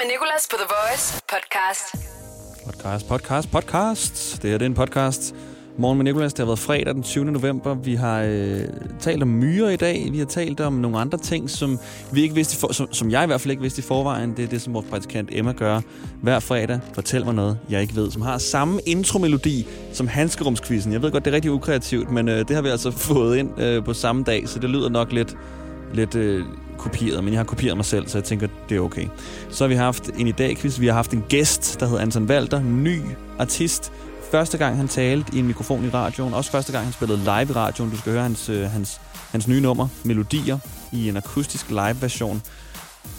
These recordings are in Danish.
med Nicolas på The Voice podcast. Podcast, podcast, podcast. Det her det er en podcast. Morgen med Nicolas. Det har været fredag den 20. november. Vi har øh, talt om myrer i dag. Vi har talt om nogle andre ting, som vi ikke vidste, for, som, som jeg i hvert fald ikke vidste i forvejen. Det er det, som vores praktikant Emma gør hver fredag. Fortæl mig noget, jeg ikke ved. Som har samme intromelodi som Hanskerumskvisten. Jeg ved godt, det er rigtig ukreativt, men øh, det har vi altså fået ind øh, på samme dag, så det lyder nok lidt, lidt øh, kopieret, men jeg har kopieret mig selv, så jeg tænker, det er okay. Så har vi haft en i dag quiz. Vi har haft en gæst, der hedder Anton Walter, ny artist. Første gang han talte i en mikrofon i radioen, også første gang han spillede live i radioen. Du skal høre hans, øh, hans, hans nye nummer, Melodier, i en akustisk live-version.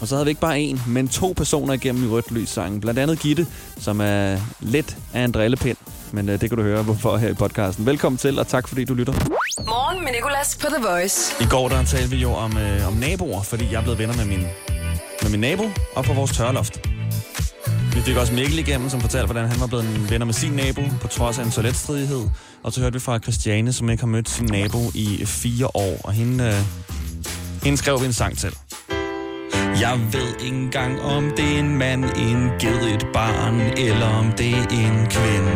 Og så havde vi ikke bare en, men to personer igennem i rødt lys sangen. Blandt andet Gitte, som er lidt af en drillepind. Men øh, det kan du høre hvorfor her i podcasten. Velkommen til, og tak fordi du lytter. Morgen med Nicolas på The Voice. I går der talte vi jo om, øh, om naboer, fordi jeg er blevet venner med min, med min nabo og på vores tørloft. Vi fik også Mikkel igennem, som fortalte, hvordan han var blevet en venner med sin nabo, på trods af en toiletstridighed. Og så hørte vi fra Christiane, som ikke har mødt sin nabo i fire år, og hende, øh, hende skrev vi en sang til. Jeg ved ikke engang, om det er en mand, en ged, et barn, eller om det er en kvinde.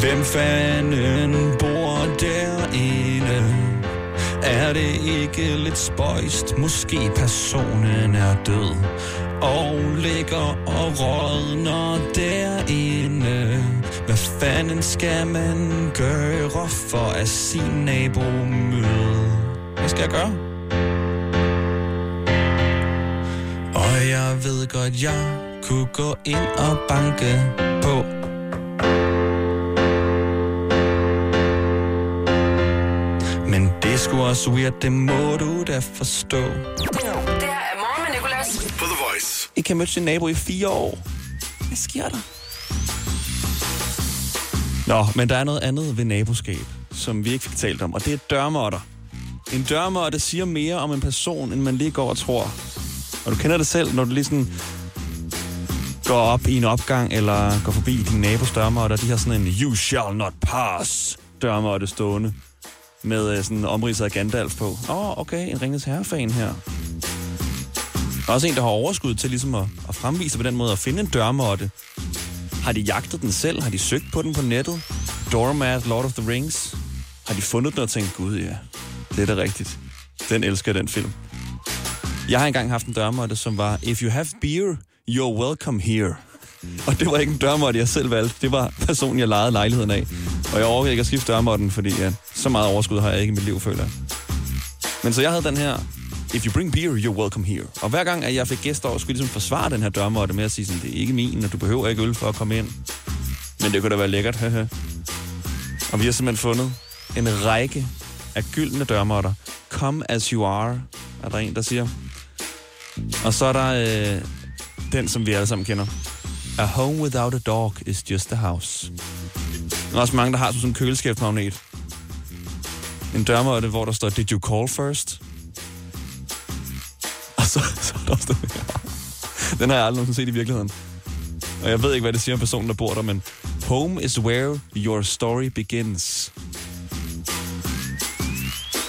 Hvem fanden bor derinde? Er det ikke lidt spøjst? Måske personen er død og ligger og rådner derinde. Hvad fanden skal man gøre for at sin nabo møde? Hvad skal jeg gøre? Og jeg ved godt, jeg kunne gå ind og banke på. Det skulle også weird, det må du da forstå. Det her er Morgen med Nicolas. På The Voice. Ikke har mødt sin nabo i fire år. Hvad sker der? Nå, men der er noget andet ved naboskab, som vi ikke fik talt om, og det er dørmåtter. En dørmåtte siger mere om en person, end man lige går og tror. Og du kender det selv, når du lige sådan går op i en opgang, eller går forbi din nabos dørmåtte, og de har sådan en You shall not pass dørmåtte stående med øh, sådan omridset af Gandalf på. Åh, oh, okay, en Ringens Herre-fan her. Der er også en, der har overskud til ligesom at, at fremvise på den måde at finde en dørmåtte. Har de jagtet den selv? Har de søgt på den på nettet? Doormat, Lord of the Rings? Har de fundet den og tænkt, gud ja, det er da rigtigt. Den elsker den film. Jeg har engang haft en dørmåtte, som var If you have beer, you're welcome here. Og det var ikke en dørmåtte, jeg selv valgte. Det var personen, jeg lejede lejligheden af. Og jeg overgik ikke at skifte dørmåtten, fordi ja, så meget overskud har jeg ikke i mit liv, føler jeg. Men så jeg havde den her, If you bring beer, you're welcome here. Og hver gang, at jeg fik gæster over, skulle jeg ligesom forsvare den her dørmåtte med at sige sådan, det er ikke min, og du behøver ikke øl for at komme ind. Men det kunne da være lækkert, haha. Og vi har simpelthen fundet en række af gyldne dørmåtter. Come as you are, er der en, der siger. Og så er der øh, den, som vi alle sammen kender. A home without a dog is just a house. Der er også mange, der har sådan en køleskabsmagnet. En dørmåtte, hvor der står, Did you call first? Og så, så er der også den her. Den har jeg aldrig nogensinde set i virkeligheden. Og jeg ved ikke, hvad det siger om personen, der bor der, men Home is where your story begins.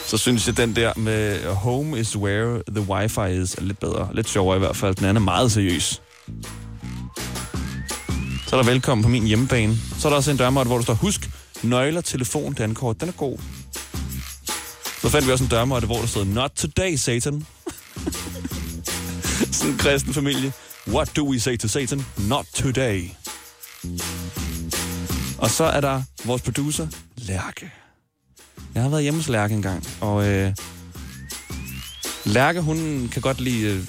Så synes jeg, den der med Home is where the wifi is er lidt bedre. Lidt sjovere i hvert fald. Den anden er meget seriøs. Så er der velkommen på min hjemmebane. Så er der også en dørmåtte, hvor der står, husk, nøgler, telefon, dankort. Den er god. Så fandt vi også en dørmåtte, hvor der stod, not today, Satan. Sådan en kristen familie. What do we say to Satan? Not today. Og så er der vores producer, Lærke. Jeg har været hjemme hos Lærke en gang, og øh, Lærke, hun kan godt lide øh,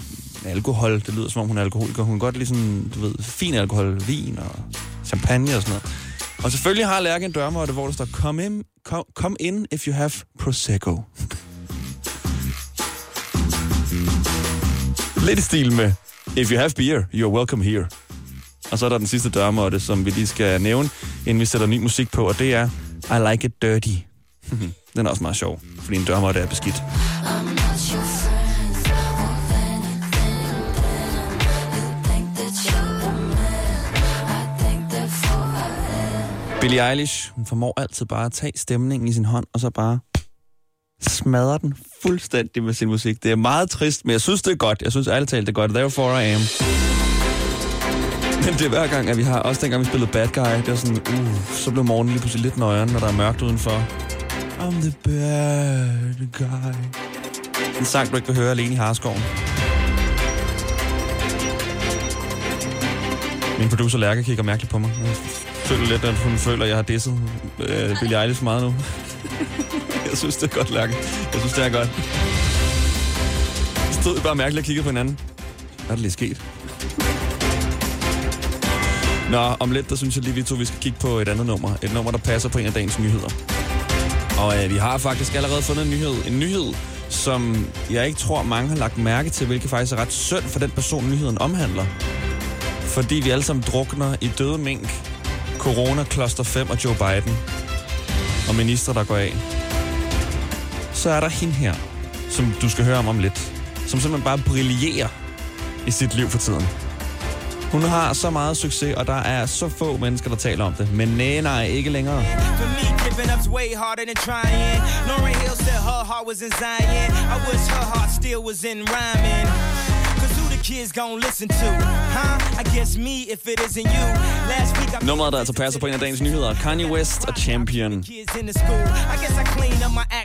alkohol. Det lyder som om, hun er alkoholiker. Hun kan godt lide sådan, du ved, fin alkohol, vin og champagne og sådan noget. Og selvfølgelig har Lærke en dørmåtte, hvor der står, come in, come, come in if you have Prosecco. Lidt i stil med, if you have beer, you're welcome here. Og så er der den sidste dørmåtte, som vi lige skal nævne, inden vi sætter ny musik på, og det er I like it dirty. den er også meget sjov, fordi en dørmåtte er beskidt. Billie Eilish, hun formår altid bare at tage stemningen i sin hånd, og så bare smadrer den fuldstændig med sin musik. Det er meget trist, men jeg synes, det er godt. Jeg synes ærligt talt, det er godt. Therefore I am. Men det er hver gang, at vi har, også dengang vi spillede Bad Guy, det var sådan, uh, så blev morgenen lige pludselig lidt nøjeren, når der er mørkt udenfor. I'm the bad guy. En sang, du ikke vil høre alene i Harskoven. Min producer Lærke kigger mærkeligt på mig. Jeg føler lidt, at hun føler, at jeg har disset øh, Billie Eilish meget nu. jeg synes, det er godt, Lærke. Jeg synes, det er godt. Stod bare mærkeligt og kiggede på hinanden. Hvad er det lige sket? Nå, om lidt, der synes jeg lige, vi to vi skal kigge på et andet nummer. Et nummer, der passer på en af dagens nyheder. Og øh, vi har faktisk allerede fundet en nyhed. En nyhed, som jeg ikke tror, mange har lagt mærke til, hvilket faktisk er ret synd for den person, nyheden omhandler. Fordi vi alle sammen drukner i døde mink, corona, kloster 5 og Joe Biden. Og minister, der går af. Så er der hende her, som du skal høre om om lidt. Som simpelthen bare brillerer i sit liv for tiden. Hun har så meget succes, og der er så få mennesker, der taler om det. Men nej, nej, ikke længere. Who the kids gonna listen to? Nummeret, der altså passer på en af dagens nyheder. Kanye West og Champion.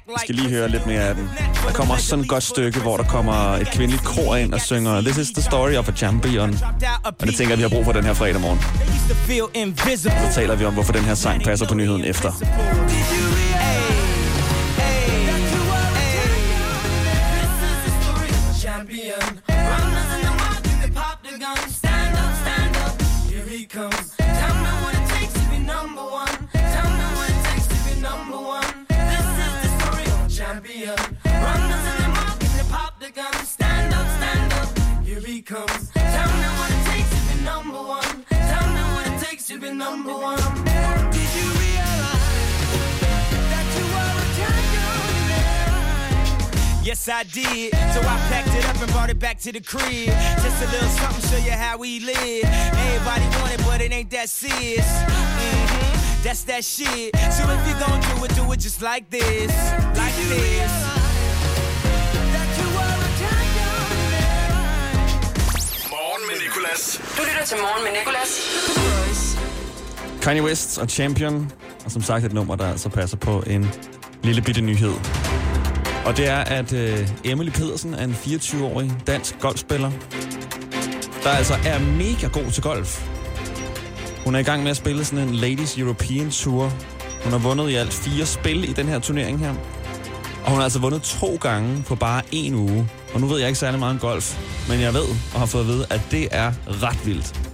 like skal lige høre lidt mere af den. Der kommer også sådan et godt stykke, hvor der kommer et kvindeligt kor ind og synger This is the story of a champion. Og det tænker jeg, vi har brug for den her fredag morgen. Så taler vi om, hvorfor den her sang passer på nyheden efter. Did. So I packed it up and brought it back to the crib. Just a little something, show you how we live. Everybody want it, but it ain't that serious. hmm That's that shit. So if you gon' do it, do it just like this. Like this. That you were a champion. Morgen med Nicolas. Du lytter til Morgen med Nicolas. Kanye West og Champion. Og som sagt et nummer, der altså passer på en lille bitte nyhed. Og det er, at øh, Emily Pedersen er en 24-årig dansk golfspiller, der altså er mega god til golf. Hun er i gang med at spille sådan en Ladies European Tour. Hun har vundet i alt fire spil i den her turnering her. Og hun har altså vundet to gange på bare en uge. Og nu ved jeg ikke særlig meget om golf, men jeg ved og har fået at vide, at det er ret vildt.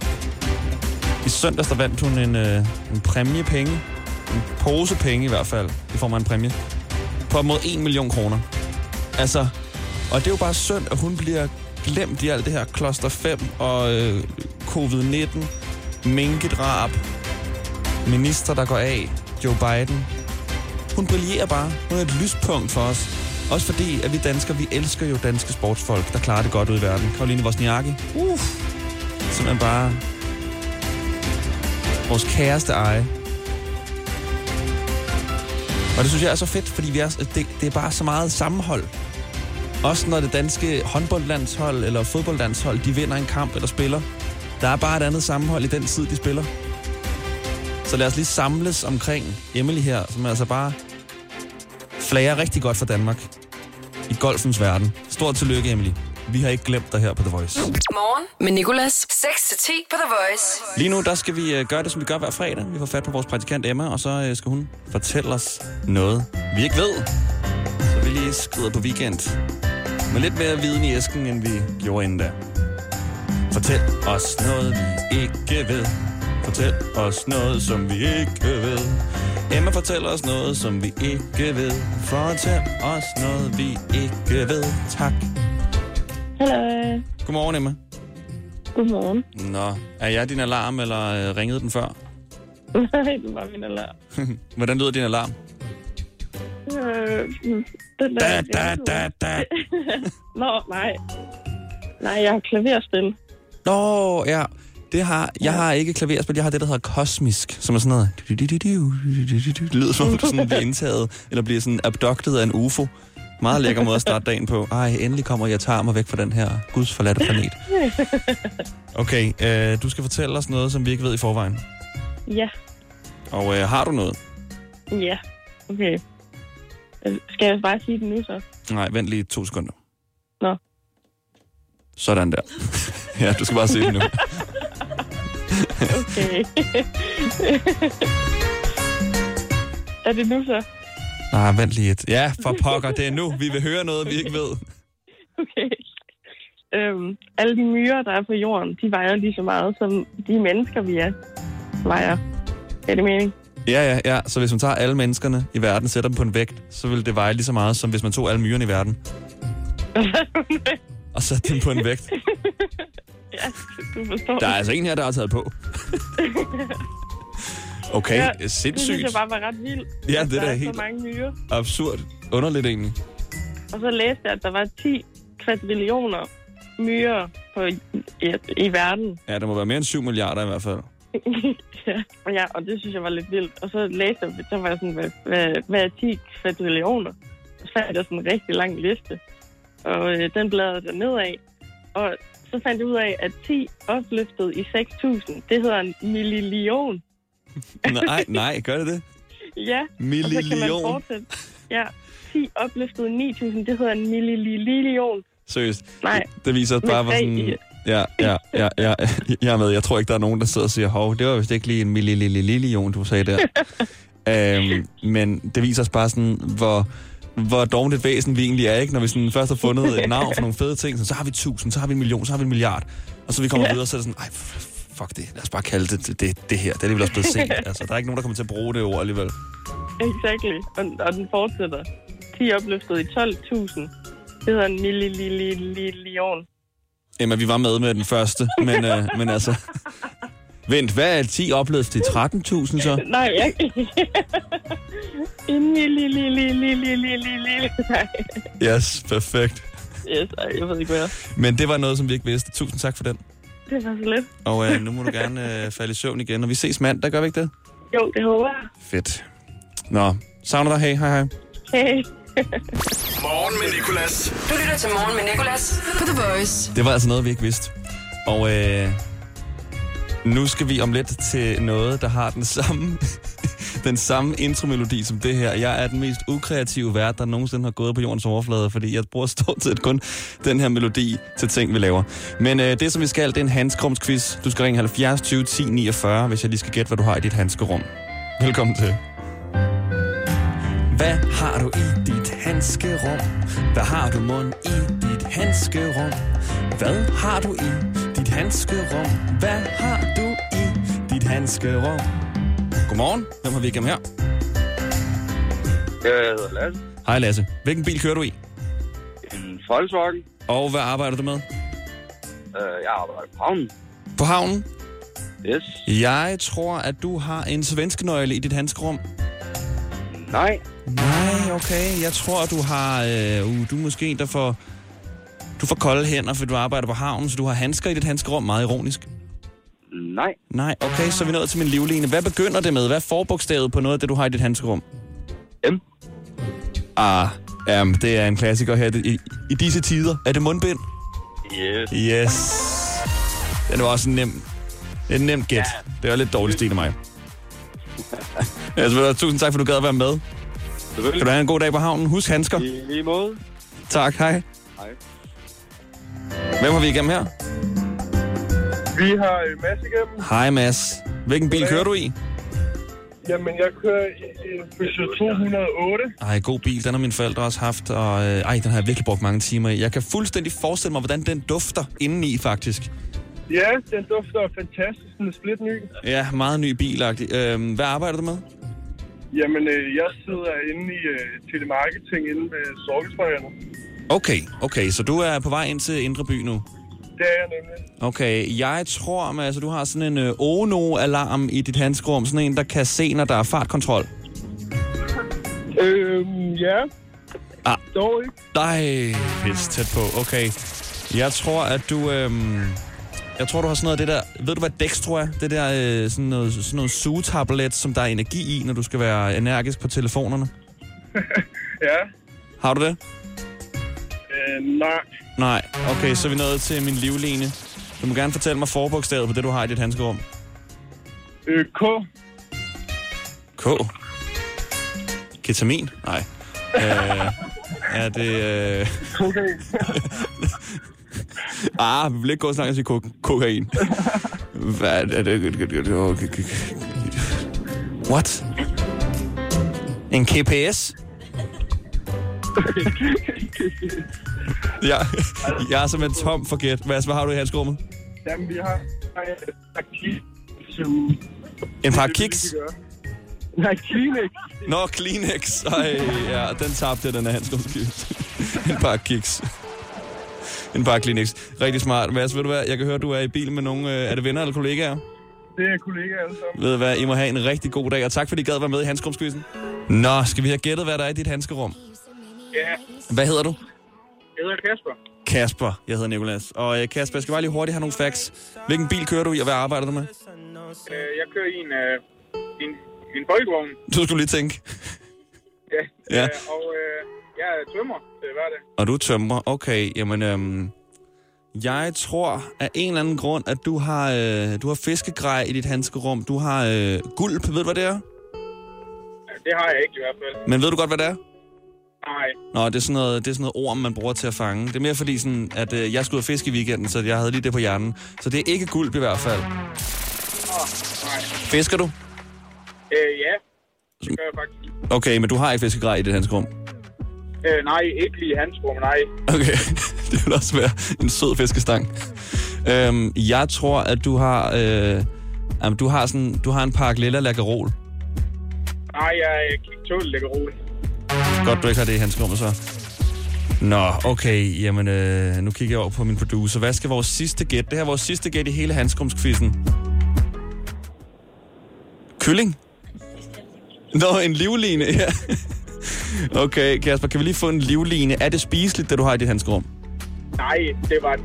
I søndags der vandt hun en, øh, en præmiepenge. En pose penge i hvert fald, Det får man en præmie. På mod 1 million kroner. Altså, og det er jo bare synd, at hun bliver glemt i alt det her kloster 5 og øh, covid-19, minkedrab, minister, der går af, Joe Biden. Hun brillerer bare. Hun er et lyspunkt for os. Også fordi, at vi danskere, vi elsker jo danske sportsfolk, der klarer det godt ud i verden. Karoline Wozniacki. Uff. Simpelthen bare vores kæreste eje. Og det synes jeg er så fedt, fordi vi er, det, det er bare så meget sammenhold. Også når det danske håndboldlandshold eller fodboldlandshold, de vinder en kamp eller spiller. Der er bare et andet sammenhold i den tid, de spiller. Så lad os lige samles omkring Emily her, som altså bare flager rigtig godt for Danmark i golfens verden. Stort tillykke, Emily. Vi har ikke glemt dig her på The Voice. Morgen med Nicolas. 6-10 på The Voice. Lige nu, der skal vi øh, gøre det, som vi gør hver fredag. Vi får fat på vores praktikant Emma, og så øh, skal hun fortælle os noget, vi ikke ved. Så vi lige skrider på weekend. Med lidt mere viden i æsken, end vi gjorde inden da. Fortæl os noget, vi ikke ved. Fortæl os noget, som vi ikke ved. Emma fortæller os noget, som vi ikke ved. Fortæl os noget, vi ikke ved. Tak. Hallo. Godmorgen, Emma. Godmorgen. Nå, er jeg din alarm, eller øh, ringede den før? Nej, det var min alarm. Hvordan lyder din alarm? Øh, den Da, der, da, da, da. Nå, nej. Nej, jeg har klaverspil. Nå, ja. Det har, jeg har ikke klaverspil, jeg har det, der hedder kosmisk, som er sådan noget... Det lyder som om, du sådan bliver indtaget, eller bliver sådan abducted af en UFO. Meget lækker måde at starte dagen på. Ej, endelig kommer jeg og tager mig væk fra den her guds forladte planet. Okay, øh, du skal fortælle os noget, som vi ikke ved i forvejen. Ja. Og øh, har du noget? Ja. Okay. Øh, Skal jeg bare sige det nu så? Nej, vent lige to sekunder. Nå. Sådan der. ja, du skal bare sige det nu. Okay. er det nu så? Nej, vent lige et. Ja, for pokker, det er nu. Vi vil høre noget, vi ikke ved. Okay. Øhm, alle de myrer, der er på jorden, de vejer lige så meget, som de mennesker, vi er, vejer. Er det mening? Ja, ja, ja. Så hvis man tager alle menneskerne i verden, sætter dem på en vægt, så vil det veje lige så meget, som hvis man tog alle myrerne i verden og satte dem på en vægt. ja, du forstår. Der er altså en her, der har taget på. Okay, ja, ja, Det synes sindssygt. jeg bare var ret vildt. Ja, det er der da er helt- så mange myrer. Absurd. Underligt egentlig. Og så læste jeg, at der var 10 kvadrillioner myrer på, i, i verden. Ja, der må være mere end 7 milliarder i hvert fald. ja. Og ja, og det synes jeg var lidt vildt. Og så læste jeg, så var jeg sådan, hvad, hvad, hvad er 10 kvadrillioner? Så fandt jeg sådan en rigtig lang liste. Og øh, den bladrede der nedad. Og så fandt jeg ud af, at 10 opløftet i 6.000, det hedder en millillion. Nej, nej, gør det det? Ja, og så kan man fortsætte. Ja, 10 opløftet i 9.000, det hedder en millillion. Seriøst. Nej. Det, det viser bare, hvor sådan... Ja, ja, ja, ja, jeg er med. Jeg tror ikke, der er nogen, der sidder og siger, hov, det var vist ikke lige en millillion, du sagde der. øhm, men det viser os bare sådan, hvor, hvor dovent et væsen vi egentlig er, ikke? Når vi sådan først har fundet et navn for nogle fede ting, så, så har vi tusind, så har vi en million, så har vi en milliard. Og så vi kommer Ja. videre, så er det sådan, ej, fuck det, lad os bare kalde det det, det, det her. Det er alligevel også blevet sent. Altså, der er ikke nogen, der kommer til at bruge det ord alligevel. Exactly. Og, og den fortsætter. 10 opløftet i 12.000. Det hedder en millillion. Emma, vi var med med den første, men, øh, men altså... Vent, hvad er 10 oplevet til 13.000 så? Nej, jeg... en. Nej. Yes, perfekt. Yes, ej, jeg ved ikke hvad. Men det var noget, som vi ikke vidste. Tusind tak for den. Det var så lidt. Og øh, nu må du gerne øh, falde i søvn igen. Og vi ses mandag, gør vi ikke det? Jo, det håber jeg. Fedt. Nå, savner dig. Hey, hej, hej. Hey. Morgen med Nicolas. Du lytter til Morgen med Nicolas på The Voice. Det var altså noget, vi ikke vidste. Og øh, nu skal vi om lidt til noget, der har den samme, den samme intromelodi som det her. Jeg er den mest ukreative vært, der nogensinde har gået på jordens overflade, fordi jeg bruger stort set kun den her melodi til ting, vi laver. Men øh, det, som vi skal, det er en handskrumsquiz. Du skal ringe 70 20 10 49, hvis jeg lige skal gætte, hvad du har i dit handskerum. Velkommen til. Hvad har du i dit handskerum? Hvad har du mund i dit handskerum? Hvad har du i dit handskerum? Hvad har du i dit handskerum? Godmorgen. Hvem har vi igennem her? Jeg hedder Lasse. Hej Lasse. Hvilken bil kører du i? En Volkswagen. Og hvad arbejder du med? Øh, jeg arbejder på havnen. På havnen. Yes. Jeg tror, at du har en svenskenøgle i dit handskerum. Nej. Nej, okay. Jeg tror, du har... Øh, uh, du er måske en, der får... Du får kolde hænder, for du arbejder på havnen, så du har handsker i dit handskerum. Meget ironisk. Nej. Nej, okay, så er vi nået til min livline. Hvad begynder det med? Hvad er forbogstavet på noget af det, du har i dit handskerum? M. Ah, um, det er en klassiker her. I, I disse tider. Er det mundbind? Yes. Yes. Den var også nem, en nem gæt. Det var lidt dårligt stil af mig. altså, tusind tak, for du gad at være med. Kan du have en god dag på havnen? Husk handsker. I lige måde. Tak, hej. Hvem har vi igennem her? Vi har Mads igennem. Hej, Mads. Hvilken bil kører du i? Jamen, jeg kører i en Peugeot 208. Ej, god bil. Den har mine forældre også haft, og øh, ej, den har jeg virkelig brugt mange timer i. Jeg kan fuldstændig forestille mig, hvordan den dufter indeni, faktisk. Ja, den dufter fantastisk. Den er split ny. Ja, meget ny bilagtig. Øh, hvad arbejder du med? Jamen, øh, jeg sidder inde i øh, telemarketing inde ved Sorgelsborgerne. Okay, okay, så du er på vej ind til Indre By nu. Det er jeg nemlig. Okay, jeg tror, at altså, du har sådan en øh, Ono-alarm i dit handskerum. Sådan en, der kan se, når der er fartkontrol. Øhm, ja. Ah. Dog ikke. Nej, pis tæt på. Okay. Jeg tror, at du... Øhm, jeg tror, du har sådan noget af det der... Ved du, hvad Dextro er? Det der øh, sådan noget, sådan noget sugetablet, som der er energi i, når du skal være energisk på telefonerne. Ja. Har du det? Øh, nej. Nej. Okay, så er vi nået til min livline. Du må gerne fortælle mig forbogstavet på det, du har i dit handskerum. Øh, K. K. Ketamin? Nej. Øh, er det... Øh... Okay. Ah, vi vil ikke gå og snakke ko- kokain. Hvad er det? What? En KPS? ja, jeg er simpelthen tom for gæt. Hvad, hvad har du i handskerummet? Jamen, vi har. En par kiks? Nej, Kleenex. Nå, Kleenex. Ej, ja, den tabte den her handskerumskift. en par kiks. En par Kleenex. Rigtig smart. Mads, ved du hvad? Jeg kan høre, du er i bil med nogle... Øh, er det venner eller kollegaer? Det er kollegaer alle sammen. Ved du hvad? I må have en rigtig god dag, og tak fordi I gad være med i handskerumskvisten. Nå, skal vi have gættet, hvad der er i dit handskerum? Ja, Hvad hedder du? Jeg hedder Kasper. Kasper. Jeg hedder Nikolas. Og øh, Kasper, jeg skal bare lige hurtigt have nogle facts. Hvilken bil kører du i, og hvad arbejder du med? Øh, jeg kører i en, øh, en, en folkevogn. Du skulle lige tænke. Ja. Ja. Øh, og øh, jeg er tømmer til hverdag. Og du er tømrer. Okay, jamen... Øhm, jeg tror af en eller anden grund, at du har, øh, du har fiskegrej i dit handskerum. Du har øh, gulp. Ved du, hvad det er? Ja, Det har jeg ikke i hvert fald. Men ved du godt, hvad det er? Nej. Nå, det er sådan noget, det er sådan noget orm, man bruger til at fange. Det er mere fordi, sådan, at øh, jeg skulle ud og fiske i weekenden, så jeg havde lige det på hjernen. Så det er ikke gulp i hvert fald. Nej. Fisker du? Øh, ja. Det gør jeg faktisk. Okay, men du har ikke fiskegrej i dit handskerum. Øh, nej, ikke lige hans rum, nej. Okay, det vil også være en sød fiskestang. Øhm, jeg tror, at du har, øh, jamen, du har, sådan, du har en pakke lilla lakkerol. Nej, jeg tåle lægge roligt. Godt, du ikke har det i handskerummet så. Nå, okay, jamen øh, nu kigger jeg over på min producer. Hvad skal vores sidste gæt? Det her er vores sidste gæt i hele handskerumskvisten. Kylling? Nå, en livline, ja. Okay, Kasper, kan vi lige få en livline? Er det spiseligt, det du har i dit handskerum? Nej, det var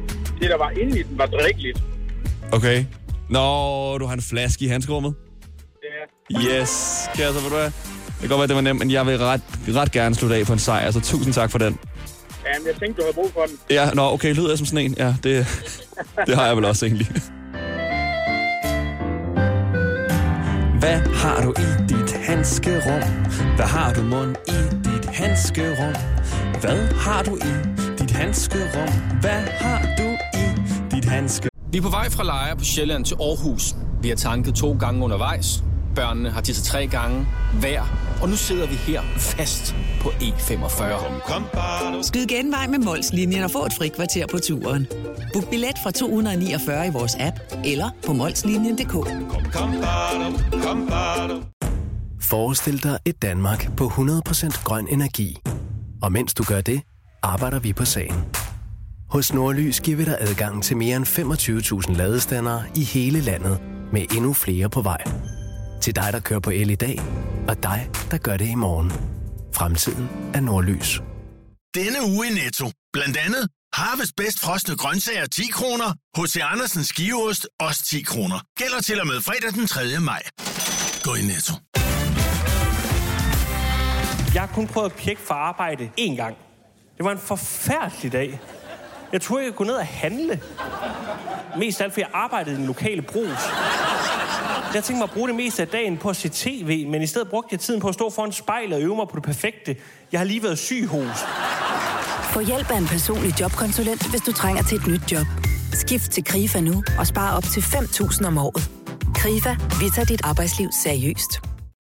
det, der var inde i den, var drikkeligt. Okay. Nå, du har en flaske i handskerummet? Ja. Yes, Kasper, ved du hvad? Det kan godt være, det var nemt, men jeg vil ret, ret gerne slutte af på en sejr, så tusind tak for den. Jamen, jeg tænkte, du havde brug for den. Ja, nå, okay, lyder jeg som sådan en? Ja, det, det har jeg vel også egentlig. Hvad har du i dit handskerum? Hvad har du mund i dit handskerum? Hvad har du i dit handskerum? Hvad har du i dit handskerum? Vi er på vej fra Lejre på Sjælland til Aarhus. Vi har tanket to gange undervejs. Børnene har tisset tre gange hver. Og nu sidder vi her fast på E45. Skyd genvej med Molslinjen og få et fri kvarter på turen. Book billet fra 249 i vores app eller på molslinjen.dk. Forestil dig et Danmark på 100% grøn energi. Og mens du gør det, arbejder vi på sagen. Hos Nordlys giver vi dig adgang til mere end 25.000 ladestandere i hele landet, med endnu flere på vej. Til dig, der kører på el i dag, og dig, der gør det i morgen. Fremtiden er Nordlys. Denne uge i Netto. Blandt andet Harvest bedst frosne grøntsager 10 kroner. H.C. Andersens skiveost også 10 kroner. Gælder til og med fredag den 3. maj. Gå i Netto. Jeg har kun prøvet at pjekke for arbejde én gang. Det var en forfærdelig dag. Jeg troede, jeg kunne gå ned og handle. Mest alt, fordi jeg arbejdede i den lokale brus. Jeg tænkte mig at bruge det meste af dagen på at se tv, men i stedet brugte jeg tiden på at stå foran spejlet og øve mig på det perfekte. Jeg har lige været syg hos. Få hjælp af en personlig jobkonsulent, hvis du trænger til et nyt job. Skift til KRIFA nu og spare op til 5.000 om året. KRIFA, vi tager dit arbejdsliv seriøst.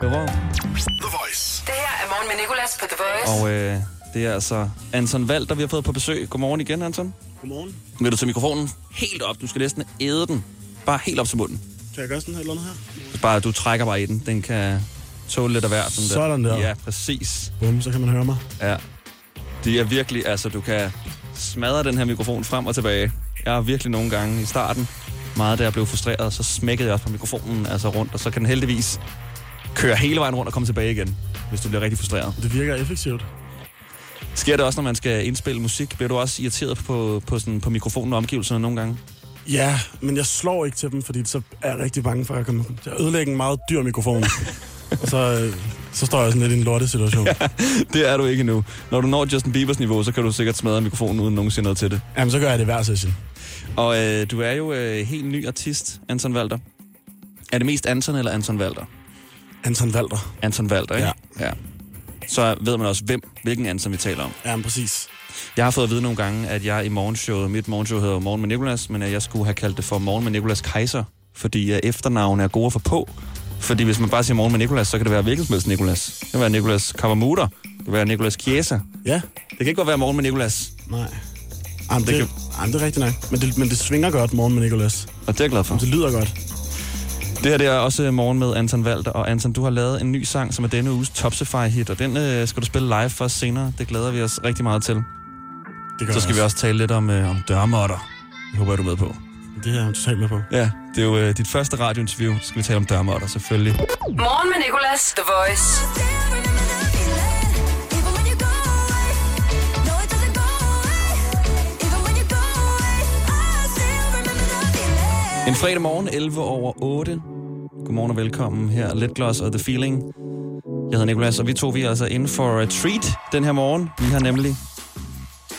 The Voice. Det her er morgen med Nicolas på The Voice. Og øh, det er altså Anton Valter, vi har fået på besøg. Godmorgen igen, Anton. Godmorgen. Vil du tage mikrofonen helt op? Du skal næsten æde den. Bare helt op til munden. Kan jeg gøre sådan her eller noget her? Bare, du trækker bare i den. Den kan tåle lidt af hver. Sådan, Sådan der. Ja, præcis. Bum, så kan man høre mig. Ja. Det er virkelig, altså du kan smadre den her mikrofon frem og tilbage. Jeg har virkelig nogle gange i starten, meget da jeg blev frustreret, så smækkede jeg også på mikrofonen altså rundt, og så kan den heldigvis køre hele vejen rundt og komme tilbage igen, hvis du bliver rigtig frustreret. Det virker effektivt. Sker det også, når man skal indspille musik? Bliver du også irriteret på, på, sådan, på mikrofonen og omgivelserne nogle gange? Ja, men jeg slår ikke til dem, fordi så er jeg rigtig bange for, at jeg kommer til at ødelægge en meget dyr mikrofon. og så, øh, så står jeg sådan lidt i en lortesituation. Ja, det er du ikke nu. Når du når Justin Biebers niveau, så kan du sikkert smadre mikrofonen uden nogensinde noget til det. Jamen, så gør jeg det hver session. Og øh, du er jo øh, helt ny artist, Anton Walter. Er det mest Anton eller Anton Walter? Anton Walter. Anton Walter, ikke? Ja. ja. Så ved man også, hvem, hvilken Anton vi taler om. Ja, men præcis. Jeg har fået at vide nogle gange, at jeg i morgenshowet, mit morgenshow hedder Morgen med Nicolas, men at jeg skulle have kaldt det for Morgen med Nicolas Kaiser, fordi efternavnet er gode få på. Fordi hvis man bare siger Morgen med Nicolas, så kan det være hvilken som helst Nicolas. Det kan være Nicolas Kavamuter, det kan være Nicolas Chiesa. Ja. Det kan ikke godt være Morgen med Nicolas. Nej. Jamen, det, Det det, jamen, det er rigtigt nok. Men det, men det svinger godt morgen med Nicolas. Og det er jeg glad for. Det lyder godt. Det her det er også morgen med Anton Walter, og Anton, du har lavet en ny sang, som er denne uges Topsify-hit, og den øh, skal du spille live for os senere. Det glæder vi os rigtig meget til. Det gør Så skal vi jeg også tale lidt om, øh, om dørmåtter. Det håber jeg, du er med på. Det er jeg totalt med på. Ja, det er jo øh, dit første radiointerview. Så skal vi tale om dørmåtter, selvfølgelig. Morgen med Nicolas, The Voice. En fredag morgen, 11 over 8. Godmorgen og velkommen her. Let Gloss og The Feeling. Jeg hedder Nicolas, og vi to vi er altså inde for a treat den her morgen. Vi har nemlig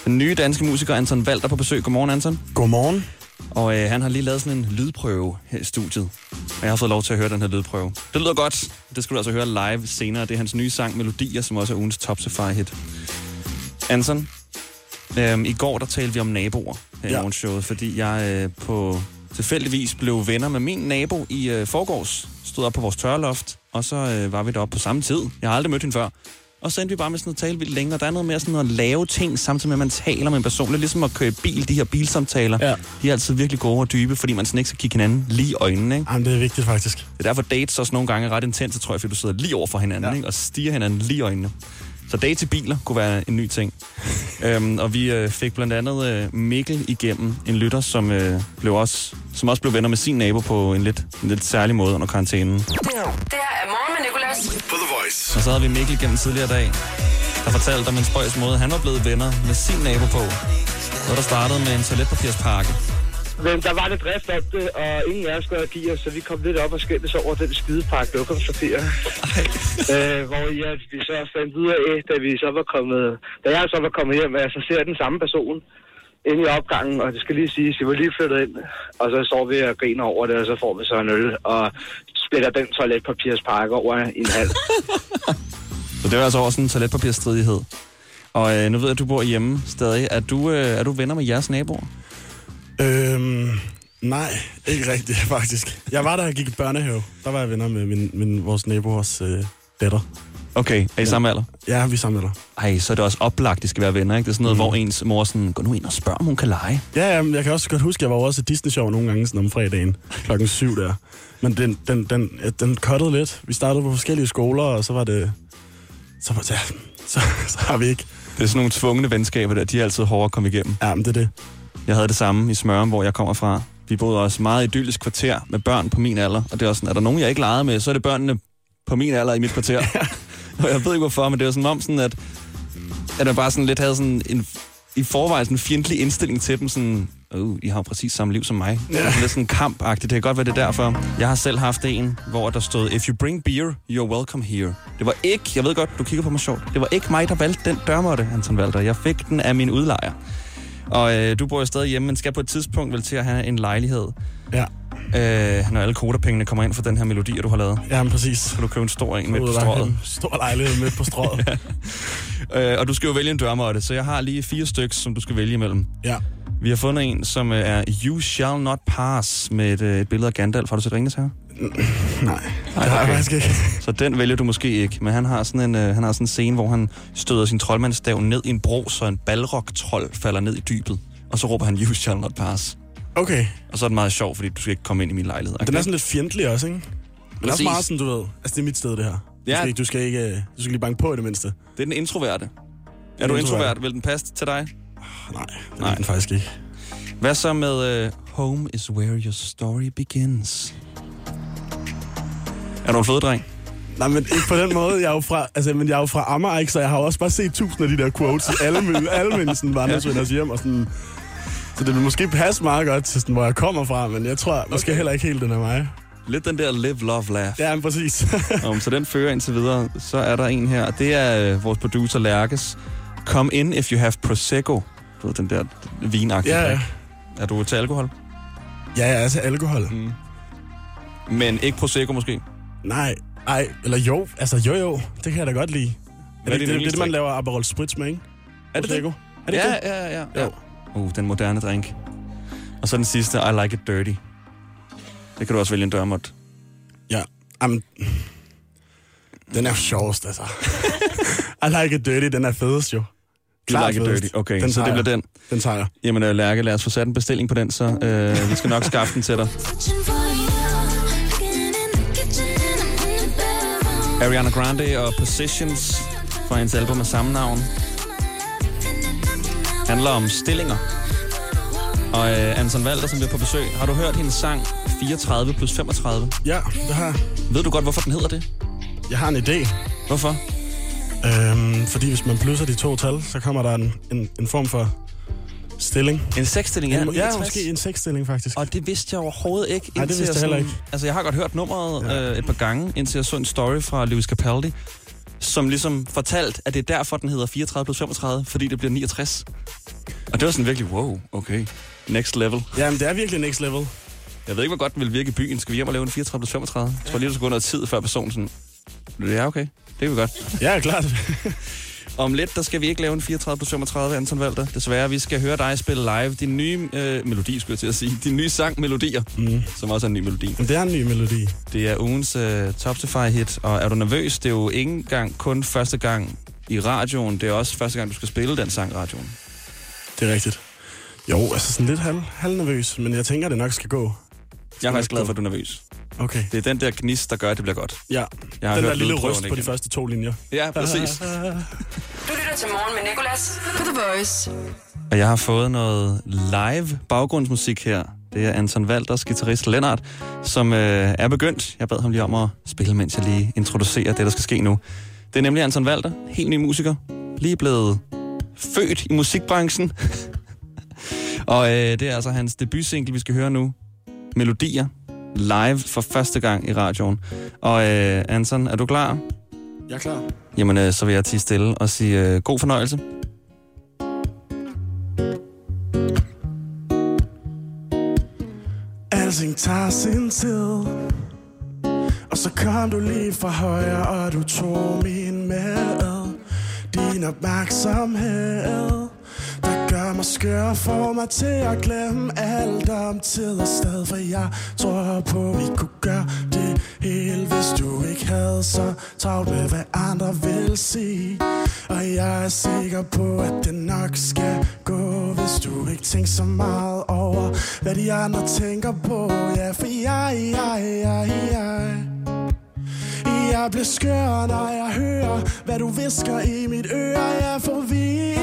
den nye danske musiker Anton Walter på besøg. Godmorgen, Anton. Godmorgen. Og øh, han har lige lavet sådan en lydprøve her i studiet. Og jeg har fået lov til at høre den her lydprøve. Det lyder godt. Det skal du altså høre live senere. Det er hans nye sang Melodier, som også er ugens top hit. Anton, øhm, i går der talte vi om naboer her ja. i morgenshowet, fordi jeg øh, på tilfældigvis blev venner med min nabo i øh, forgårs. Stod op på vores tørloft, og så øh, var vi deroppe på samme tid. Jeg har aldrig mødt hende før. Og så endte vi bare med sådan at tale vildt længe, og der er noget med sådan at lave ting, samtidig med, at man taler med en person. Det er ligesom at køre bil, de her bilsamtaler. Ja. De er altid virkelig gode og dybe, fordi man sådan ikke skal kigge hinanden lige i øjnene. Ikke? Jamen, det er vigtigt faktisk. Det er derfor dates også nogle gange er ret intense, tror jeg, fordi du sidder lige over for hinanden ja. ikke? og stiger hinanden lige i øjnene. Så dates i biler kunne være en ny ting. øhm, og vi øh, fik blandt andet øh, Mikkel igennem, en lytter, som, øh, blev også, som også blev venner med sin nabo på en lidt, en lidt særlig måde under karantænen. Det her er Morgen med Nicolas. På The Voice. Og så havde vi Mikkel gennem tidligere dag, der fortalte om en spøjs måde, han var blevet venner med sin nabo på. Noget, der startede med en toiletpapirspakke. Men der var lidt drift op det, og ingen af os skulle give os, så vi kom lidt op og skændtes over den skidepakke lokumspapir. øh, hvor ja, vi så fandt ud af, da vi så var kommet, da jeg så var kommet hjem, at jeg så ser den samme person inde i opgangen, og det skal lige sige, at vi var lige flyttet ind, og så står vi og griner over det, og så får vi så en øl, og splitter den toiletpapirspakke over i en halv. Så det var altså også en toiletpapirstridighed. Og øh, nu ved jeg, at du bor hjemme stadig. Er du, øh, er du venner med jeres naboer? Nej, ikke rigtigt faktisk. Jeg var der, jeg gik i børnehave. Der var jeg venner med min, min, vores nabos øh, datter. Okay, er I samme alder? Ja, vi er samme alder. Ej, så er det også oplagt, de skal være venner, ikke? Det er sådan noget, mm. hvor ens mor sådan, gå nu ind og spørg, om hun kan lege. Ja, ja, men jeg kan også godt huske, at jeg var også til Disney Show nogle gange sådan om fredagen klokken syv der. Men den, den, den, den cuttede lidt. Vi startede på forskellige skoler, og så var det... Så, var, ja, så, så har vi ikke... Det er sådan nogle tvungne venskaber der, de er altid hårde at komme igennem. Ja, men det er det. Jeg havde det samme i Smørum, hvor jeg kommer fra. Vi boede også meget idyllisk kvarter med børn på min alder. Og det er også sådan, er der nogen, jeg ikke legede med, så er det børnene på min alder i mit kvarter. og jeg ved ikke hvorfor, men det var sådan om sådan, at, at man bare sådan lidt havde sådan en, i forvejen sådan en fjendtlig indstilling til dem, sådan, uh, I har jo præcis samme liv som mig. Ja. Sådan lidt sådan kampagtigt, det kan godt være det er derfor. Jeg har selv haft en, hvor der stod, if you bring beer, you're welcome here. Det var ikke, jeg ved godt, du kigger på mig sjovt, det var ikke mig, der valgte den dørmåtte, Anton Walter. Jeg fik den af min udlejer. Og øh, du bor jo stadig hjemme, men skal på et tidspunkt vel til at have en lejlighed. Ja. Øh, når alle kodapengene kommer ind for den her melodi, du har lavet. Ja, men præcis. Så kan du købe en stor en midt på strået. en Stor lejlighed midt på strået. Øh, og du skal jo vælge en dørmåtte, så jeg har lige fire stykker, som du skal vælge imellem. Ja. Vi har fundet en, som øh, er You Shall Not Pass, med et, øh, et billede af Gandalf. Har du set Ringens her? Nej, det har jeg faktisk ikke. Så den vælger du måske ikke, men han har sådan en, øh, han har sådan en scene, hvor han støder sin troldmandsstav ned i en bro, så en balrog-trold falder ned i dybet. Og så råber han, You Shall Not Pass. Okay. Og så er det meget sjovt, fordi du skal ikke komme ind i min lejlighed. Den er sådan lidt fjendtlig også, ikke? Men også Præcis. meget sådan, du ved. Altså, det er mit sted, det her. Du, Ja. skal, ikke, du, skal ikke, du skal lige banke på i det mindste. Det er den introverte. Er du introvert? Vil den passe til dig? Nej, det er den faktisk ikke. Hvad så med uh, Home is where your story begins? Er du en fødedreng? Nej, men ikke på den måde. Jeg er jo fra, altså, men jeg er jo fra Amager, ikke? så jeg har også bare set tusind af de der quotes i alle alle mine sådan, vandredsvenners hjem. Og sådan, så det vil måske passe meget godt til, sådan, hvor jeg kommer fra, men jeg tror måske Okay. heller ikke helt, den er mig. Lidt den der live, love, laugh. Ja, men præcis. Om, så den fører indtil videre. Så er der en her, og det er øh, vores producer Lærkes. Come in if you have Prosecco. Du ved, den der vinagtige Ja, ja. drik. Er du til alkohol? Ja, jeg er til alkohol. Mm. Men ikke Prosecco måske? Nej, ej, eller jo, altså jo jo, det kan jeg da godt lide. Hvad Er er det, din det, det, det, man laver Aperol Spritz med, ikke? Er det det? Prosecco. Er det ja, det? ja, ja, ja. Jo. Uh, den moderne drink. Og så den sidste, I like it dirty. Det kan du også vælge en dørmåt. Ja, jamen, den er sjovest, altså. I like it dirty, den er fedest jo. Klart like dirty. Okay, den så det bliver den. Den tager jeg. Jamen, øh, Lærke, lad os få sat en bestilling på den, så øh, vi skal nok skaffe den til dig. Ariana Grande og Positions fra hendes album af samme navn. Handler om stillinger. Og øh, Anton Walter, som bliver på besøg. Har du hørt hendes sang 34 plus 35? Ja, det har jeg. Ved du godt, hvorfor den hedder det? Jeg har en idé. Hvorfor? Øhm, fordi hvis man plusser de to tal, så kommer der en, en, en form for stilling. En seksstilling, ja. En, ja, 69. måske en seksstilling, faktisk. Og det vidste jeg overhovedet ikke. Nej, det indtil vidste jeg sådan- heller ikke. Altså, jeg har godt hørt nummeret ja. øh, et par gange, indtil jeg så en story fra Lewis Capaldi, som ligesom fortalt, at det er derfor, den hedder 34 plus 35, fordi det bliver 69. Og det var sådan virkelig, wow, okay, next level. Jamen, det er virkelig next level. Jeg ved ikke, hvor godt den vil virke i byen. Skal vi hjem og lave en 34 plus 35? Jeg tror lige, der skal gå noget tid, før personen sådan, ja, okay, det kan vi godt. Ja, klart. Om lidt, der skal vi ikke lave en 34 plus 35, Anton Walter. Desværre, vi skal høre dig spille live din nye øh, melodi, skulle jeg til at sige. Din nye sang, Melodier, mm. som også er en ny melodi. Det er en ny melodi. Det er ugens øh, Topsify-hit, og er du nervøs? Det er jo ikke engang kun første gang i radioen. Det er også første gang, du skal spille den sang i radioen. Det er rigtigt. Jo, altså sådan lidt halv, halvnervøs, men jeg tænker, det nok skal gå. Jeg er faktisk glad for, at du er nervøs. Okay. Det er den der gnist, der gør, at det bliver godt. Ja, Jeg har den hørt der lille røst på de første to linjer. Ja, præcis. Du lytter til morgen med Nicolas på The Voice. Og jeg har fået noget live baggrundsmusik her. Det er Anton Walters guitarist Lennart, som øh, er begyndt. Jeg bad ham lige om at spille, mens jeg lige introducerer det, der skal ske nu. Det er nemlig Anton Walter, helt ny musiker. Lige blevet født i musikbranchen. og øh, det er altså hans debutsingle, vi skal høre nu. Melodier. Live for første gang i radioen. Og øh, Anton, er du klar? Jeg er klar. Jamen, øh, så vil jeg tige stille og sige øh, god fornøjelse. Alting tager sin tid Og så kom du lige fra højre Og du tog min med Din opmærksomhed gør mig skør og Får mig til at glemme alt om tid og sted For jeg tror på vi kunne gøre det hele Hvis du ikke havde så travlt med hvad andre vil sige Og jeg er sikker på at det nok skal gå Hvis du ikke tænker så meget over Hvad de andre tænker på Ja, for jeg, jeg, jeg, jeg jeg bliver skør, når jeg hører, hvad du visker i mit øre. Jeg får vi.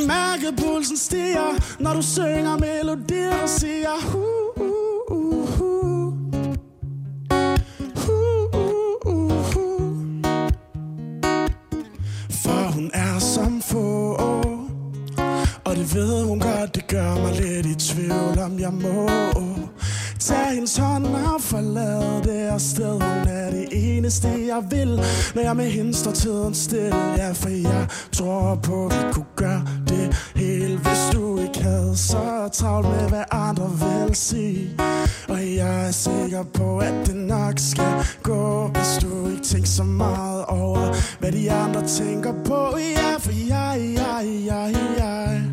Kan mærke, pulsen stiger, når du synger melodier og siger hu, hu, hu, hu. Hu, hu, hu, hu. For hun er som få Og det ved hun godt, det gør mig lidt i tvivl om jeg må Tag hendes hånd og forlad det her sted. Hun er det eneste jeg vil. Når jeg med hende står tiden stille Ja, for jeg tror på at vi kunne gøre det hele. Hvis du ikke havde så travlt med hvad andre vil sige. Og jeg er sikker på at det nok skal gå Hvis du ikke tænker så meget over Hvad de andre tænker på. Ja, for jeg, jeg, jeg, jeg jeg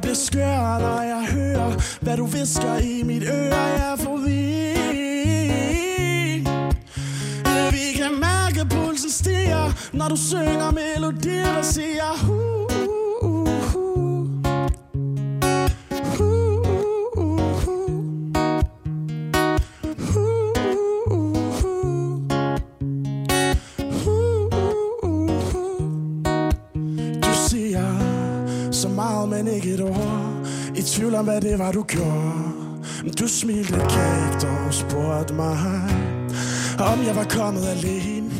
bliver skør, når jeg hører, hvad du visker i mit øre. Jeg er vi. Vi kan mærke, pulsen stiger, når du synger melodier, der siger hu, om, hvad det var, du gjorde. Du smilte kægt og spurgte mig Om jeg var kommet alene.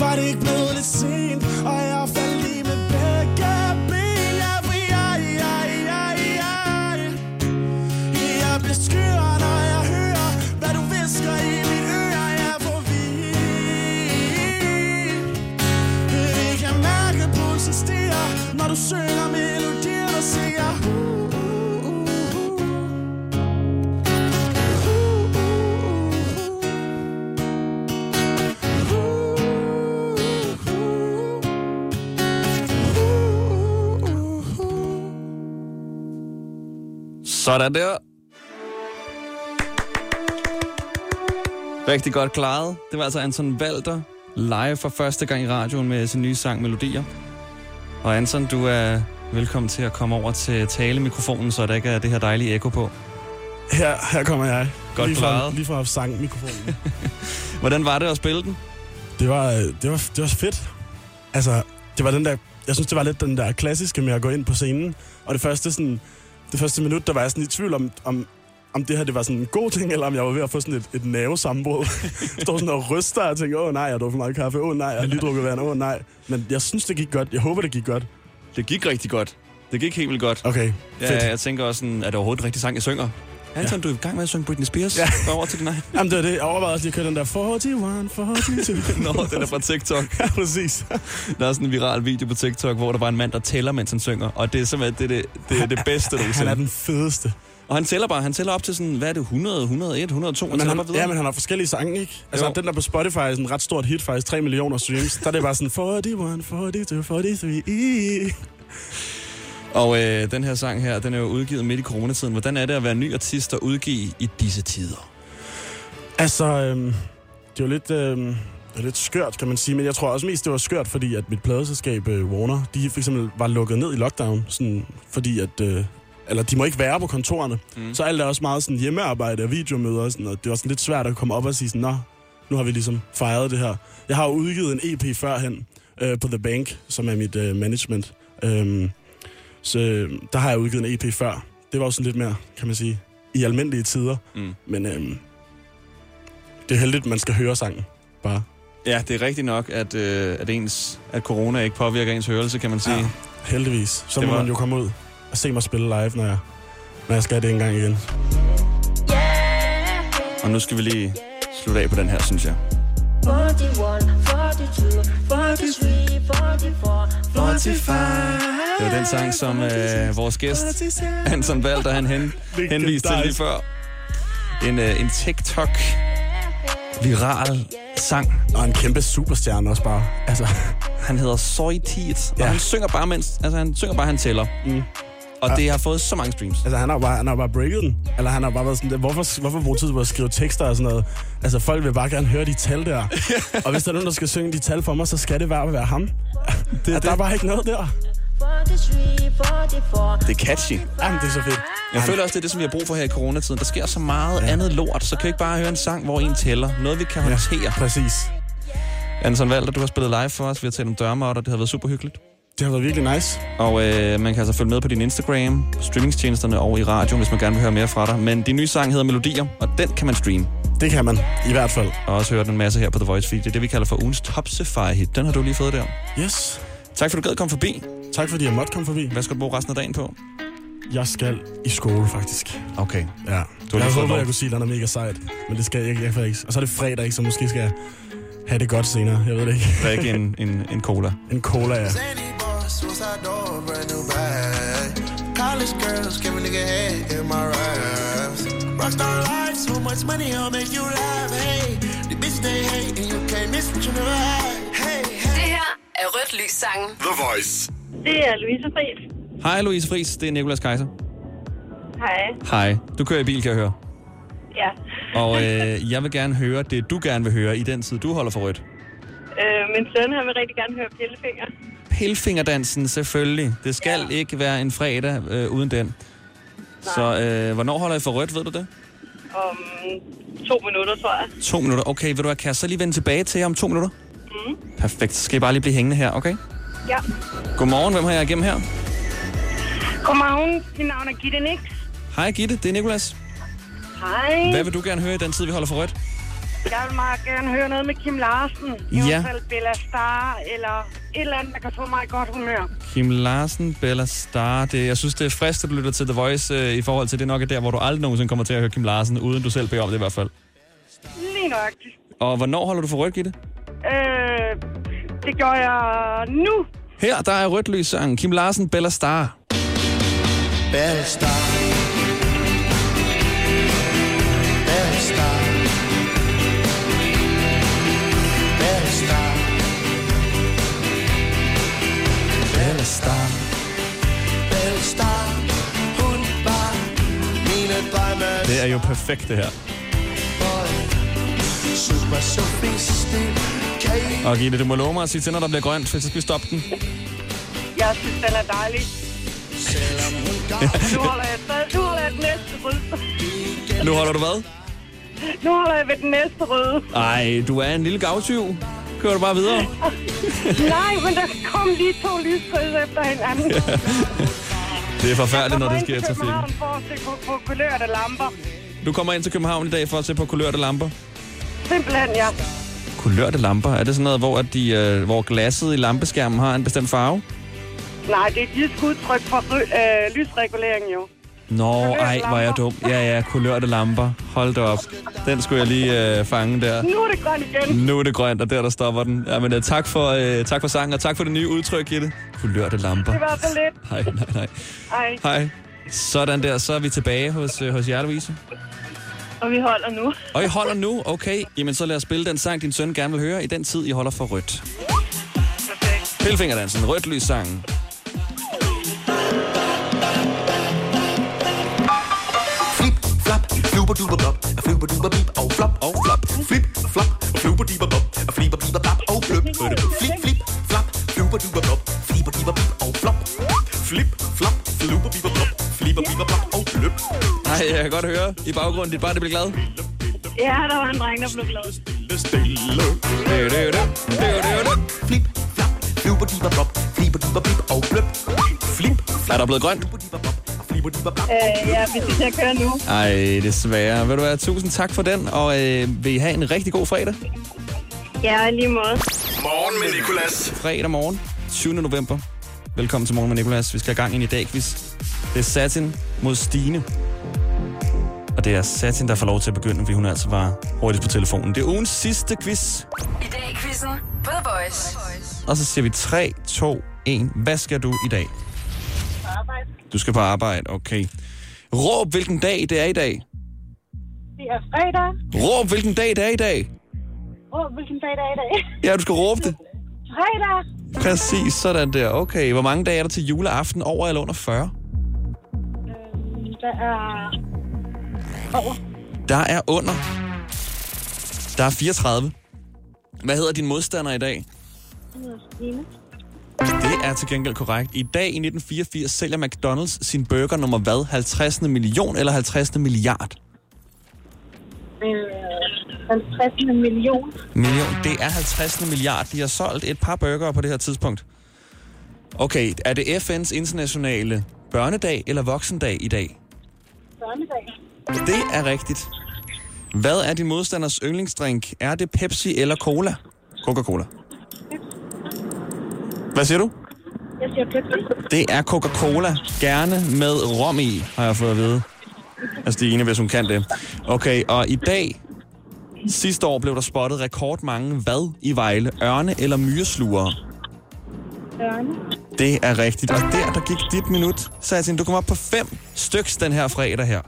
Var det ikke blevet lidt sent? Og jeg faldt lige med begge ben. Ja, for jeg, jeg, jeg, jeg. Jeg bliver skyr, når jeg hører Hvad du visker i mit øre. Jeg får vi. Vi kan mærke, pulsen stiger Når du søger Sådan der. Rigtig godt klaret. Det var altså Anton Walter live for første gang i radioen med sin nye sang Melodier. Og Anton, du er velkommen til at komme over til talemikrofonen, så der ikke er det her dejlige ekko på. Her, her kommer jeg. Godt lige fra, klaret. lige fra sangmikrofonen. Hvordan var det at spille den? Det var, øh, det var, det var fedt. Altså, det var den der... Jeg synes, det var lidt den der klassiske med at gå ind på scenen. Og det første, sådan, det første minut, der var jeg sådan i tvivl om, om, om det her det var sådan en god ting, eller om jeg var ved at få sådan et, et nervesammenbrud. Står sådan og ryster og tænker, åh nej, jeg har drukket for meget kaffe, åh nej, jeg har lige drukket vand, åh nej. Men jeg synes, det gik godt. Jeg håber, det gik godt. Det gik rigtig godt. Det gik helt vildt godt. Okay, fedt. Ja, jeg tænker også, sådan, er det overhovedet en rigtig sang, jeg synger? Anton, ja. du er i gang med at synge Britney Spears. Ja. Over til din egen. Jamen, det var det. Jeg overvejede også lige at køre den der 41, 42. Nå, den er fra TikTok. ja, præcis. Der er sådan en viral video på TikTok, hvor der var en mand, der tæller, mens han synger. Og det er simpelthen det, det, det, er det bedste, du Han er den fedeste. Og han tæller bare, han tæller op til sådan, hvad er det, 100, 101, 102? Men han, ja, men han har forskellige sange, ikke? Altså, Jo. den der på Spotify er sådan en ret stort hit, faktisk 3 millioner streams. Der er det bare sådan 41, 42, 43. Og øh, den her sang her, den er jo udgivet midt i coronatiden. Hvordan er det at være ny artist og udgive i disse tider? Altså, øhm, det er jo lidt, øhm, det er lidt skørt, kan man sige. Men jeg tror også mest, det var skørt, fordi at mit pladeselskab øh, Warner, de for eksempel var lukket ned i lockdown. Sådan, fordi at... Øh, eller de må ikke være på kontorerne. Mm. Så alt er også meget sådan hjemmearbejde og videomøder og sådan, og det var sådan lidt svært at komme op og sige sådan, nå, nu har vi ligesom fejret det her. Jeg har jo udgivet en EP førhen øh, på The Bank, som er mit øh, management. Øhm, så øh, der har jeg udgivet en EP før. Det var jo sådan lidt mere, kan man sige, i almindelige tider. Mm. Men øhm, det er heldigt, at man skal høre sangen. Bare. Ja, det er rigtigt nok, at, øh, at, ens, at corona ikke påvirker ens hørelse, kan man sige. Ja, heldigvis. Så Det må var- man jo komme ud og se mig spille live, når jeg, når jeg skal det en gang igen. Og nu skal vi lige slutte af på den her, synes jeg. 41, 42, 43, 44, 45. Det var den sang, som øh, vores gæst, Anton Walter, han hen, henviste til lige før. En, øh, en TikTok viral sang. Og en kæmpe superstjerne også bare. Altså. Han hedder Soy Teeth, og Ja. han synger bare, mens, altså, han synger bare, han tæller. Mm. Og det har fået så mange streams. Altså, han har bare, han har bare breaket den. Eller han har bare været sådan, der, hvorfor, hvorfor bruge tid på at skrive tekster og sådan noget? Altså, folk vil bare gerne høre de tal der. og hvis der er nogen, der skal synge de tal for mig, så skal det være, være ham. Det, er der er bare ikke noget der. 43, 44. Det er catchy. Jamen, det er så fedt. Jeg føler også, det er det, som vi har brug for her i coronatiden. Der sker så meget ja. andet lort, så kan vi ikke bare høre en sang, hvor en tæller. Noget, vi kan håndtere. Ja, præcis. Anton Walter, du har spillet live for os. Vi har talt om dørmåtter. Det har været super hyggeligt. Det har været virkelig nice. Og øh, man kan altså følge med på din Instagram, streamingstjenesterne og i radioen, hvis man gerne vil høre mere fra dig. Men din nye sang hedder Melodier, og den kan man streame. Det kan man, i hvert fald. Og også høre den en masse her på The Voice Feed. Det er det, vi kalder for ugens Top hit. Den har du lige fået der. Yes. Tak for, at du gad komme forbi. Tak fordi jeg måtte komme forbi. Hvad skal du bruge resten af dagen på? Jeg skal i skole, faktisk. Okay. Ja. Du jeg håber, jeg kunne sige, at den er mega sejt. Men det skal jeg ikke. Jeg kan ikke. Og så er det fredag, ikke? Så måske skal jeg have det godt senere. Jeg ved det ikke. Drikke en, en, en cola. En cola, ja. Suicide door, brand new bag. College girls, give a nigga head in my raps. Rockstar life, so much money, I'll make you laugh. Hey, the bitch they hate, and you can't miss what you never had. Hey, Det her er Rødt Lys sangen. The Voice. Det er Louise Friis. Hej Louise Friis, det er Nikolas Kaiser. Hej. Hej. Du kører i bil, kan jeg høre. Ja. Og øh, jeg vil gerne høre det, du gerne vil høre i den tid, du holder for rødt. Øh, min søn, han vil rigtig gerne høre Pillefinger. Pilfingerdansen, selvfølgelig. Det skal ja. ikke være en fredag øh, uden den. Så øh, hvornår holder I for rødt, ved du det? Om to minutter, tror jeg. To minutter. Okay, vil du have, kan jeg så lige vende tilbage til jer om to minutter? Mm. Perfekt. Så skal I bare lige blive hængende her, okay? Ja. Godmorgen, hvem har jeg igennem her? Godmorgen. Mit navn er Gitte Nix. Hej Gitte, det er Nikolas. Hej. Hvad vil du gerne høre i den tid, vi holder for rødt? Jeg vil meget gerne høre noget med Kim Larsen. I Ja. hvert fald Bella Star, eller et eller andet, der kan få mig i godt humør. Kim Larsen, Bella Star. Det, jeg synes, det er frisk, at du lytter til The Voice øh, i forhold til det nok er der, hvor du aldrig nogensinde kommer til at høre Kim Larsen, uden du selv beder om det i hvert fald. Lige nøjagtigt. Og hvornår holder du for rødt, Gitte? Øh, det gør jeg nu. Her, der er rødt lys sang. Kim Larsen, Bella Star. Bella Star. Det er jo perfekt, det her. Og Gitte, du må love mig at sige til, når der bliver grønt, for så skal vi stoppe den. Jeg synes, den er dejlig. Nu holder jeg stadig. Nu holder jeg den næste rød. Nu holder du hvad? Nu holder jeg ved den næste røde. Ej, du er en lille gavtyv. Kører du bare videre? Nej, men der kom lige to lyskryds efter hinanden. Det er forfærdeligt, når det Jeg sker i kommer ind trafikken. til København for at se på, på kulørte lamper. Du kommer ind til København i dag for at se på kulørte lamper. Simpelthen, ja. Kulørte lamper? Er det sådan noget, hvor, at de, øh, hvor glasset i lampeskærmen har en bestemt farve? Nej, det er et jysk udtryk for øh, lysregulering jo. Nå, ej, hvor er jeg dum. Ja, ja, kulørte lamper. Hold da op. Den skulle jeg lige øh, fange der. Nu er det grønt igen. Nu er det grønt, og der, der stopper den. Ja, men, uh, tak, for, uh, tak for sangen, og tak for det nye udtryk, Gitte. Kulørte lamper. Det var så lidt. Nej, nej, nej. Ej, Hej. Sådan der, så er vi tilbage hos, uh, hos jer, Louise. og vi holder nu. Og I holder nu, okay. Jamen, så lad os spille den sang, din søn gerne vil høre, i den tid, I holder for rødt. Pilfingerdansen, rødt lys sangen. Fluber duber blop, fluber duber bip og flop og flop. Flip, flap, fluber duber blop, fliber biber blap og bløp. Flip, flip, flap, fluber duber blop, fliber biber bip og flop. Flip, flap, fluber biber blop, fliber biber blop og bløp. Nej, jeg kan godt høre i baggrunden, dit barn det bliver glad. Ja, der var en dreng, der blev glad. Stille. Flip, flap, fluber diber blop, fliber diber bip og bløp. Flip, Er der blevet grønt? Øh, ja, vi skal til at køre nu. Ej, desværre. Ved du hvad, tusind tak for den, og øh, vil I have en rigtig god fredag? Ja, lige måde. Morgen med Nicolas. Fredag morgen, 20. november. Velkommen til Morgen med Nicolas. Vi skal i gang ind i dag, quiz. Det er Satin mod Stine. Og det er Satin, der får lov til at begynde, fordi hun altså var hurtigt på telefonen. Det er ugens sidste quiz. I dag i quizzen på The Voice. Og så siger vi 3, 2, 1. Hvad skal du i dag? Du skal på arbejde, okay. Råb, hvilken dag det er i dag. Det er fredag. Råb, hvilken dag det er i dag. Åh, hvilken dag det er i dag? Ja, du skal råbe det. Fredag. Præcis, sådan der. Okay, hvor mange dage er der til juleaften? Over eller under 40? Der er over. Der er under. Der er 34. Hvad hedder din modstander i dag? Stine. Det er til gengæld korrekt. I dag i 1984 sælger McDonald's sin burger nummer hvad? 50. million eller 50. milliard? Øh, 50 million. Million. Det er 50. milliard. De har solgt et par burger på det her tidspunkt. Okay, er det FN's internationale børnedag eller voksendag i dag? Børnedag. Det er rigtigt. Hvad er din modstanders yndlingsdrink? Er det Pepsi eller Cola? Coca-Cola. Hvad siger du? Jeg siger Pepsi. Det er Coca-Cola. Gerne med rom i, har jeg fået at vide. Altså Stine, hvis hun kan det. Okay, og i dag, sidste år blev der spottet rekordmange hvad i Vejle? Ørne eller myreslugere? Ørne. Det er rigtigt. Og der, der gik dit minut. Satin, du kom op på fem styks den her fredag her.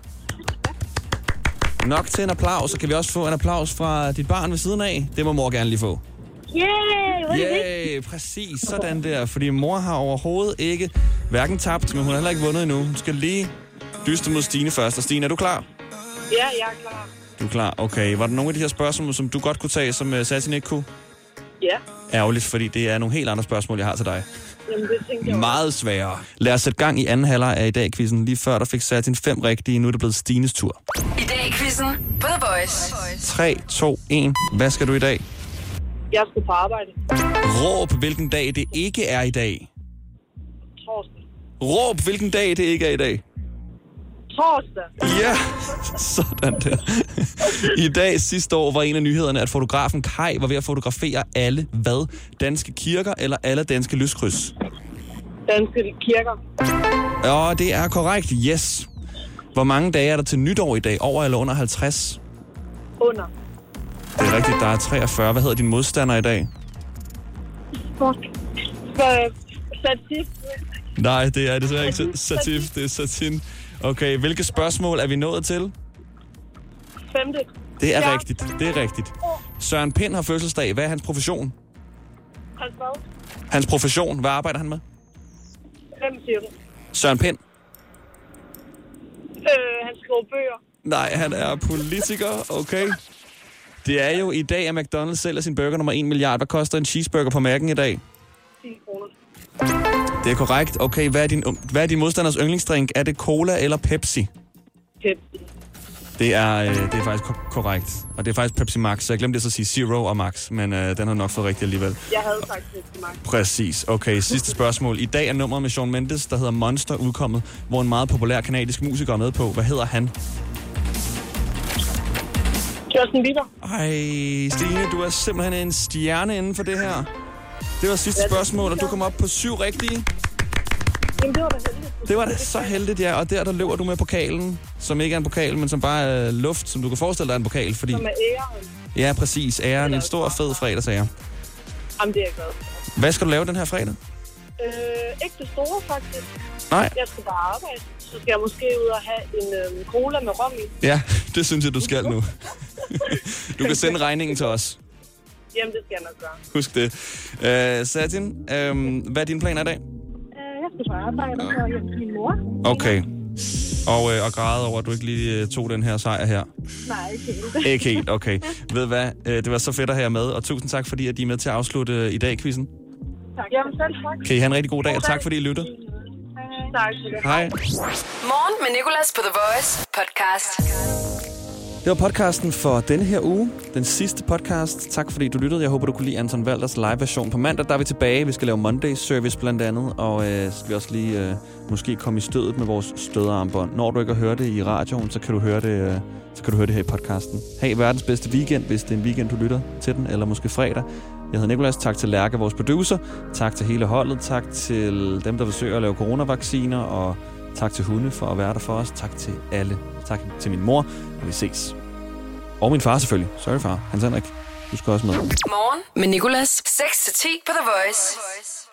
Nok til en applaus, så kan vi også få en applaus fra dit barn ved siden af. Det må mor gerne lige få. Yay, hvor er det. Yay, præcis sådan der. Fordi mor har overhovedet ikke hverken tabt, men hun har heller ikke vundet endnu. Hun skal lige dyste mod Stine først. Og Stine, er du klar? Ja, jeg er klar. Du er klar. Okay. Var der nogle af de her spørgsmål, som du godt kunne tage, som uh, Satin ikke kunne? Ja, Ærgerligt, fordi det er nogle helt andre spørgsmål, jeg har til dig. jamen det jeg. Meget sværere. Lad os sætte gang i anden halvleg af i dag, quizzen. Lige før der fik Satin fem rigtige, nu er det blevet Stines tur. I dag quizzen på The Voice. 3, 2, 1. Hvad skal du i dag? Jeg skal på arbejde. Råb, hvilken dag det ikke er i dag. Torsdag. Råb, hvilken dag det ikke er i dag. Torsdag. Ja, sådan der. I dag sidste år var en af nyhederne, at fotografen Kai var ved at fotografere alle hvad? Danske kirker eller alle danske lyskryds? Danske kirker. Ja, det er korrekt. Yes. Hvor mange dage er der til nytår i dag? Over eller under 50? Under. Det er rigtigt, der er 43. Hvad hedder din modstander i dag? Hvad? Satif. Nej, det er desværre ikke Satif, det er Satin. Okay, hvilke spørgsmål er vi nået til? Femte. Det er Ja. rigtigt, det er rigtigt. Søren Pind har fødselsdag. Hvad er hans profession? Hans hvad? Hans profession, hvad arbejder han med? Hvem siger du? Søren Pind. Øh, han skriver bøger. Nej, han er politiker, okay. Det er jo i dag, at McDonald's sælger sin burger nummer 1 milliard. Hvad koster en cheeseburger på mærken i dag? 10 kroner. Det er korrekt. Okay, hvad er din, hvad er din modstanders yndlingsdrink? Er det cola eller Pepsi? Pepsi. Det er, øh, det er faktisk ko- korrekt. Og det er faktisk Pepsi Max, så jeg glemte så at sige Zero og Max, men øh, den har nok fået rigtigt alligevel. Jeg havde sagt Pepsi Max. Præcis. Okay, sidste spørgsmål. I dag er nummeret med Shawn Mendes, der hedder Monster, udkommet, hvor en meget populær kanadisk musiker er med på. Hvad hedder han? Justin Bieber. Ej, Stine, du er simpelthen en stjerne inden for det her. Det var sidste spørgsmål, og du kom op på syv rigtige. Jamen, det var da heldigt. Det var da så heldigt, ja. Og der, der løber du med pokalen, som ikke er en pokal, men som bare er luft, som du kan forestille dig er en pokal, fordi... Som er æren. Ja, præcis. Æren. En stor, fed fredagsære. Jamen, det er jeg glad for. Hvad skal du lave den her fredag? Øh, ikke det store, faktisk. Nej. Jeg skal bare arbejde. Så skal jeg måske ud og have en øh, cola med rom i. Ja, det synes jeg, du skal nu. du kan sende regningen til os. Jamen, det skal jeg nok gøre. Husk det. Uh, Satin, um, hvad er din plan i dag? Øh, jeg skal på arbejde og hjem til min mor. Okay. Og, øh, og græde over, at du ikke lige øh, tog den her sejr her. Nej, ikke helt. Ikke helt, okay. Ved hvad, øh, det var så fedt at have med, og tusind tak, fordi at I er med til at afslutte øh, i dag, quizzen. Tak. Jamen, selv tak. Kan I have en rigtig god dag, og tak fordi I lyttede. Tak. Hej. Morgen med Nicolas på The Voice podcast. Det var podcasten for denne her uge. Den sidste podcast. Tak fordi du lyttede. Jeg håber, du kunne lide Anton Valders live version på mandag. Der er vi tilbage. Vi skal lave Monday Service blandt andet. Og øh, skal vi også lige øh, måske komme i stødet med vores støderarmbånd. Når du ikke har hørt det i radioen, så kan du høre det, øh, så kan du høre det her i podcasten. Hey, verdens bedste weekend, hvis det er en weekend, du lytter til den. Eller måske fredag. Jeg hedder Nikolas. Tak til Lærke, vores producer. Tak til hele holdet. Tak til dem, der forsøger at lave coronavacciner. Og tak til hunde for at være der for os. Tak til alle. Tak til min mor. Og vi ses. Og min far selvfølgelig. Sorry far. Hans Henrik. Du skal også med. Morgen med Nicolas. 6-10 på The Voice.